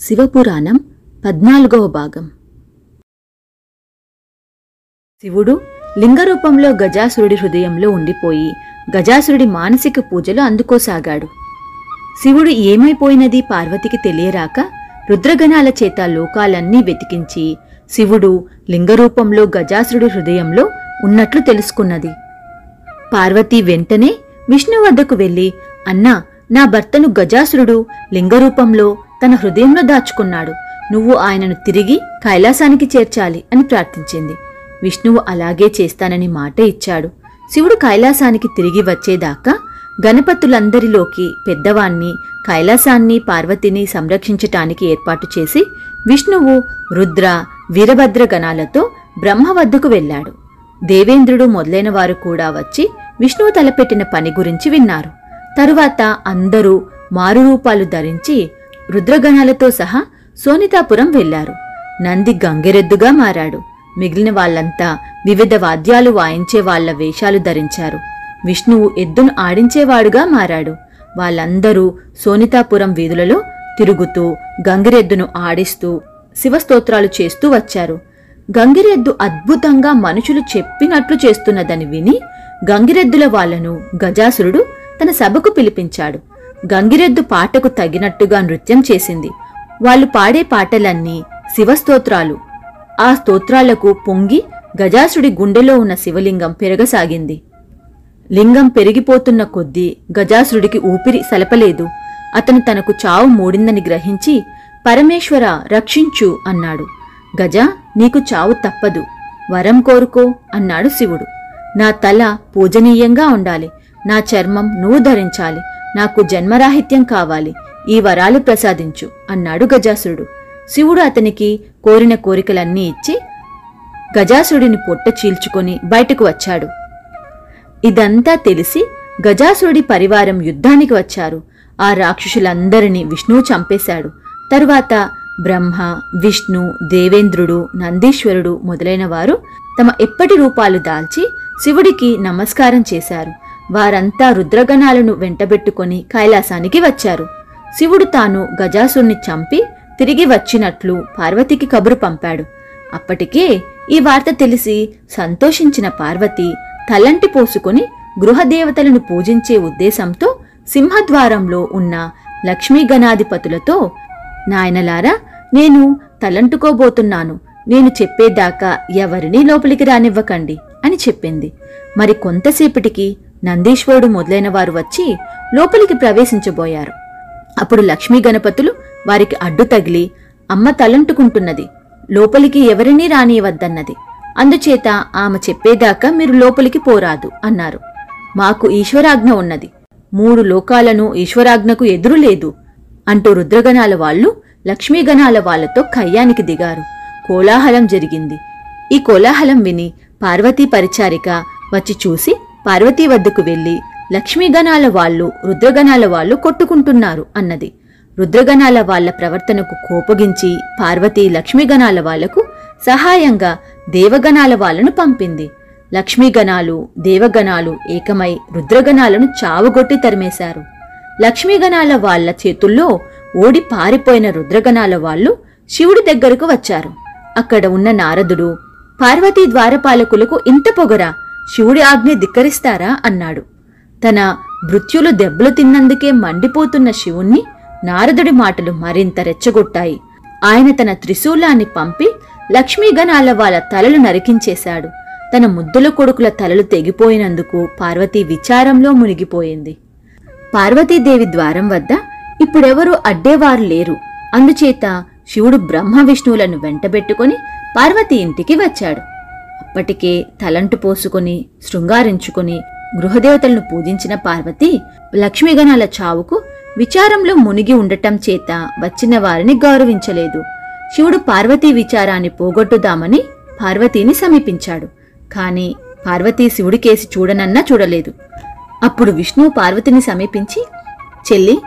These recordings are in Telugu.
శివపురాణం పద్నాలుగవ భాగం. శివుడు లింగరూపంలో గజాసురుడి హృదయంలో ఉండిపోయి గజాసురుడి మానసిక పూజలు అందుకోసాగాడు. శివుడు ఏమైపోయినది పార్వతికి తెలియరాక రుద్రగణాల చేత లోకాలన్నీ వెతికించి శివుడు లింగరూపంలో గజాసురుడి హృదయంలో ఉన్నట్లు తెలుసుకున్నది. పార్వతి వెంటనే విష్ణు వద్దకు వెళ్ళి అన్నా నా భర్తను గజాసురుడు లింగరూపంలో తన హృదయంలో దాచుకున్నాడు. నువ్వు ఆయనను తిరిగి కైలాసానికి చేర్చాలి అని ప్రార్థించింది. విష్ణువు అలాగే చేస్తానని మాట ఇచ్చాడు. శివుడు కైలాసానికి తిరిగి వచ్చేదాకా గణపతులందరిలోకి పెద్దవాణ్ణి కైలాసాన్ని పార్వతిని సంరక్షించటానికి ఏర్పాటు చేసి విష్ణువు రుద్ర వీరభద్ర గణాలతో బ్రహ్మ వద్దకు వెళ్ళాడు. దేవేంద్రుడు మొదలైన వారు కూడా వచ్చి విష్ణువు తలపెట్టిన పని గురించి విన్నారు. తరువాత అందరూ మారురూపాలు ధరించి రుద్రగణాలతో సహా సోనితాపురం వెళ్ళారు నంది గంగిరెద్దుగా మారాడు. మిగిలిన వాళ్ళంతా వివిధ వాద్యాలు వాయించే వాళ్ళ వేషాలు ధరించారు. విష్ణువు ఎద్దును ఆడించేవాడుగా మారాడు. వాళ్ళందరూ సోనితాపురం వీధులలో తిరుగుతూ గంగిరెద్దును ఆడిస్తూ శివస్తోత్రాలు చేస్తూ వచ్చారు. గంగిరెద్దు అద్భుతంగా మనుషులు చెప్పినట్లు చేస్తున్నదని విని గంగిరెద్దుల వాళ్ళను గజాసురుడు తన సభకు పిలిపించాడు. గంగిరెద్దు పాటకు తగినట్టుగా నృత్యం చేసింది. వాళ్ళు పాడే పాటలన్నీ శివస్తోత్రాలు. ఆ స్తోత్రాలకు పొంగి గజాసుడి గుండెలో ఉన్న శివలింగం పెరగసాగింది. లింగం పెరిగిపోతున్న కొద్దీ గజాసురుడికి ఊపిరి సలపలేదు. అతను తనకు చావు మూడిందని గ్రహించి పరమేశ్వర రక్షించు అన్నాడు. గజ నీకు చావు తప్పదు. వరం కోరుకో అన్నాడు శివుడు. నా తల పూజనీయంగా ఉండాలి. నా చర్మం నువ్వు ధరించాలి. నాకు జన్మరాహిత్యం కావాలి ఈ వరాలు ప్రసాదించు అన్నాడు గజాసురుడు. శివుడు అతనికి కోరిన కోరికలన్నీ ఇచ్చి గజాసురుడిని పొట్ట చీల్చుకొని బయటకు వచ్చాడు. ఇదంతా తెలిసి గజాసురుడి పరివారం యుద్ధానికి వచ్చారు. ఆ రాక్షసులందరినీ విష్ణువు చంపేశాడు. తరువాత బ్రహ్మ విష్ణు దేవేంద్రుడు నందీశ్వరుడు మొదలైన వారు తమ ఎప్పటి రూపాలు దాల్చి శివుడికి నమస్కారం చేశారు. వారంతా రుద్రగణాలను వెంటబెట్టుకొని కైలాసానికి వచ్చారు. శివుడు తాను గజాసురుని చంపి తిరిగి వచ్చినట్లు పార్వతికి కబురు పంపాడు. అప్పటికే ఈ వార్త తెలిసి సంతోషించిన పార్వతి తలంటి పోసుకుని గృహదేవతలను పూజించే ఉద్దేశంతో సింహద్వారంలో ఉన్న లక్ష్మీ గణాధిపతులతో నాయనలారా నేను తలంటుకోబోతున్నాను. నేను చెప్పేదాకా ఎవరినీ లోపలికి రానివ్వకండి అని చెప్పింది. మరి కొంతసేపటికి నందీశ్వరుడు మొదలైన వారు వచ్చి లోపలికి ప్రవేశించబోయారు. అప్పుడు లక్ష్మీ గణపతులు వారికి అడ్డు తగిలి అమ్మ తలంటుకుంటున్నది లోపలికి ఎవరినీ రానియవద్దన్నది. అందుచేత ఆమె చెప్పేదాకా మీరు లోపలికి పోరాదు అన్నారు. మాకు ఈశ్వరాజ్ఞ ఉన్నది. మూడు లోకాలను ఈశ్వరాజ్ఞకు ఎదురు లేదు అంటూ రుద్రగణాల వాళ్ళు లక్ష్మీగణాల వాళ్ళతో కయ్యానికి దిగారు. కోలాహలం జరిగింది. ఈ కోలాహలం విని పార్వతీ పరిచారిక వచ్చి చూసి పార్వతీ వద్దకు వెళ్ళి లక్ష్మీగణాల వాళ్ళు రుద్రగణాల వాళ్ళు కొట్టుకుంటున్నారు అన్నది. రుద్రగణాల వాళ్ళ ప్రవర్తనకు కోపగించి పార్వతి లక్ష్మీగణాల వాళ్ళకు సహాయంగా దేవగణాల వాళ్ళను పంపింది. లక్ష్మీగణాలు దేవగణాలు ఏకమై రుద్రగణాలను చావుగొట్టి తరిమేశారు. లక్ష్మీగణాల వాళ్ళ చేతుల్లో ఓడి పారిపోయిన రుద్రగణాల వాళ్ళు శివుడి దగ్గరకు వచ్చారు. అక్కడ ఉన్న నారదుడు పార్వతీ ద్వారపాలకులకు ఇంత పొగరా శివుడి ఆజ్ఞ ధిక్కరిస్తారా? అన్నాడు. తన మృత్యులు దెబ్బలు తిన్నందుకే మండిపోతున్న శివుణ్ణి నారదుడి మాటలు మరింత రెచ్చగొట్టాయి. ఆయన తన త్రిశూలాన్ని పంపి లక్ష్మీగణాల వాళ్ళ తలలు నరికించేశాడు. తన ముద్దుల కొడుకుల తలలు తెగిపోయినందుకు పార్వతీ విచారంలో మునిగిపోయింది. పార్వతీదేవి ద్వారం వద్ద ఇప్పుడెవరూ అడ్డేవారు లేరు. అందుచేత శివుడు బ్రహ్మ విష్ణువులను వెంటబెట్టుకుని పార్వతి ఇంటికి వచ్చాడు. అప్పటికే తలంటు పోసుకొని శృంగారించుకొని గృహదేవతలను పూజించిన పార్వతి లక్ష్మీగణాల చావుకు విచారంలో మునిగి ఉండటం చేత వచ్చిన వారిని గౌరవించలేదు. శివుడు పార్వతీ విచారాన్ని పోగొట్టుదామని పార్వతీని సమీపించాడు. కాని పార్వతీ శివుడికేసి చూడనన్నా చూడలేదు. అప్పుడు విష్ణు పార్వతిని సమీపించి చెల్లి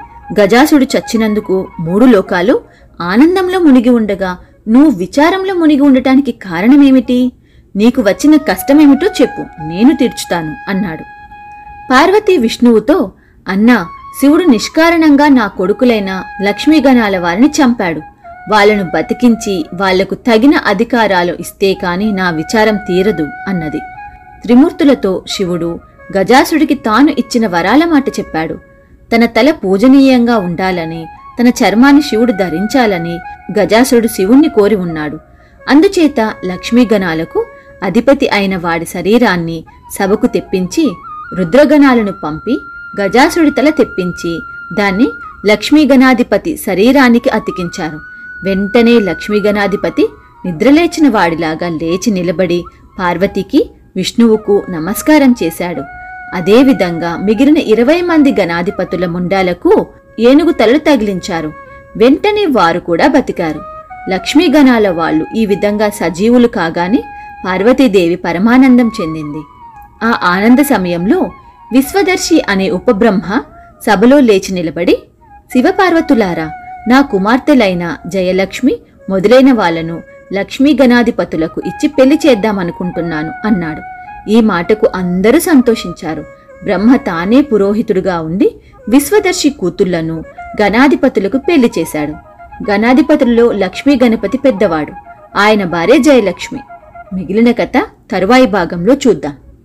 గజాసుడు చచ్చినందుకు మూడు లోకాలు ఆనందంలో మునిగి ఉండగా నువ్వు విచారంలో మునిగి ఉండటానికి కారణమేమిటి? నీకు వచ్చిన కష్టమేమిటో చెప్పు నేను తీర్చుతాను అన్నాడు. పార్వతి విష్ణువుతో అన్నా శివుడు నిష్కారణంగా నా కొడుకులైన లక్ష్మీగణాల వారిని చంపాడు. వాళ్ళను బతికించి వాళ్ళకు తగిన అధికారాలు ఇస్తే కాని నా విచారం తీరదు అన్నది. త్రిమూర్తులతో శివుడు గజాసుడికి తాను ఇచ్చిన వరాల మాట చెప్పాడు. తన తల పూజనీయంగా ఉండాలని తన చర్మాన్ని శివుడు ధరించాలని గజాసుడు శివుణ్ణి కోరి ఉన్నాడు. అందుచేత లక్ష్మీగణాలకు అధిపతి అయిన వాడి శరీరాన్ని సభకు తెప్పించి రుద్రగణాలను పంపి గజాసుడి తల తెప్పించి దాన్ని లక్ష్మీగణాధిపతి శరీరానికి అతికించారు. వెంటనే లక్ష్మీగణాధిపతి నిద్రలేచిన వాడిలాగా లేచి నిలబడి పార్వతికి విష్ణువుకు నమస్కారం చేశాడు. అదేవిధంగా మిగిలిన ఇరవై మంది గణాధిపతుల ముండాలకు ఏనుగు తలలు తగిలించారు. వెంటనే వారు కూడా బతికారు. లక్ష్మీగణాల వాళ్ళు ఈ విధంగా సజీవులు కాగానే పార్వతీదేవి పరమానందం చెందింది. ఆ ఆనంద సమయంలో విశ్వదర్శి అనే ఉపబ్రహ్మ సభలో లేచి నిలబడి శివపార్వతులారా నా కుమార్తెలైన జయలక్ష్మి మొదలైన వాళ్ళను లక్ష్మీ గణాధిపతులకు ఇచ్చి పెళ్ళి చేద్దామనుకుంటున్నాను అన్నాడు. ఈ మాటకు అందరూ సంతోషించారు. బ్రహ్మ తానే పురోహితుడుగా ఉండి విశ్వదర్శి కూతుళ్ళను గణాధిపతులకు పెళ్ళి చేశాడు. గణాధిపతుల్లో లక్ష్మీ గణపతి పెద్దవాడు. ఆయన భార్య జయలక్ష్మి. మిగిలిన కథ తరువాయి భాగంలో చూద్దాం.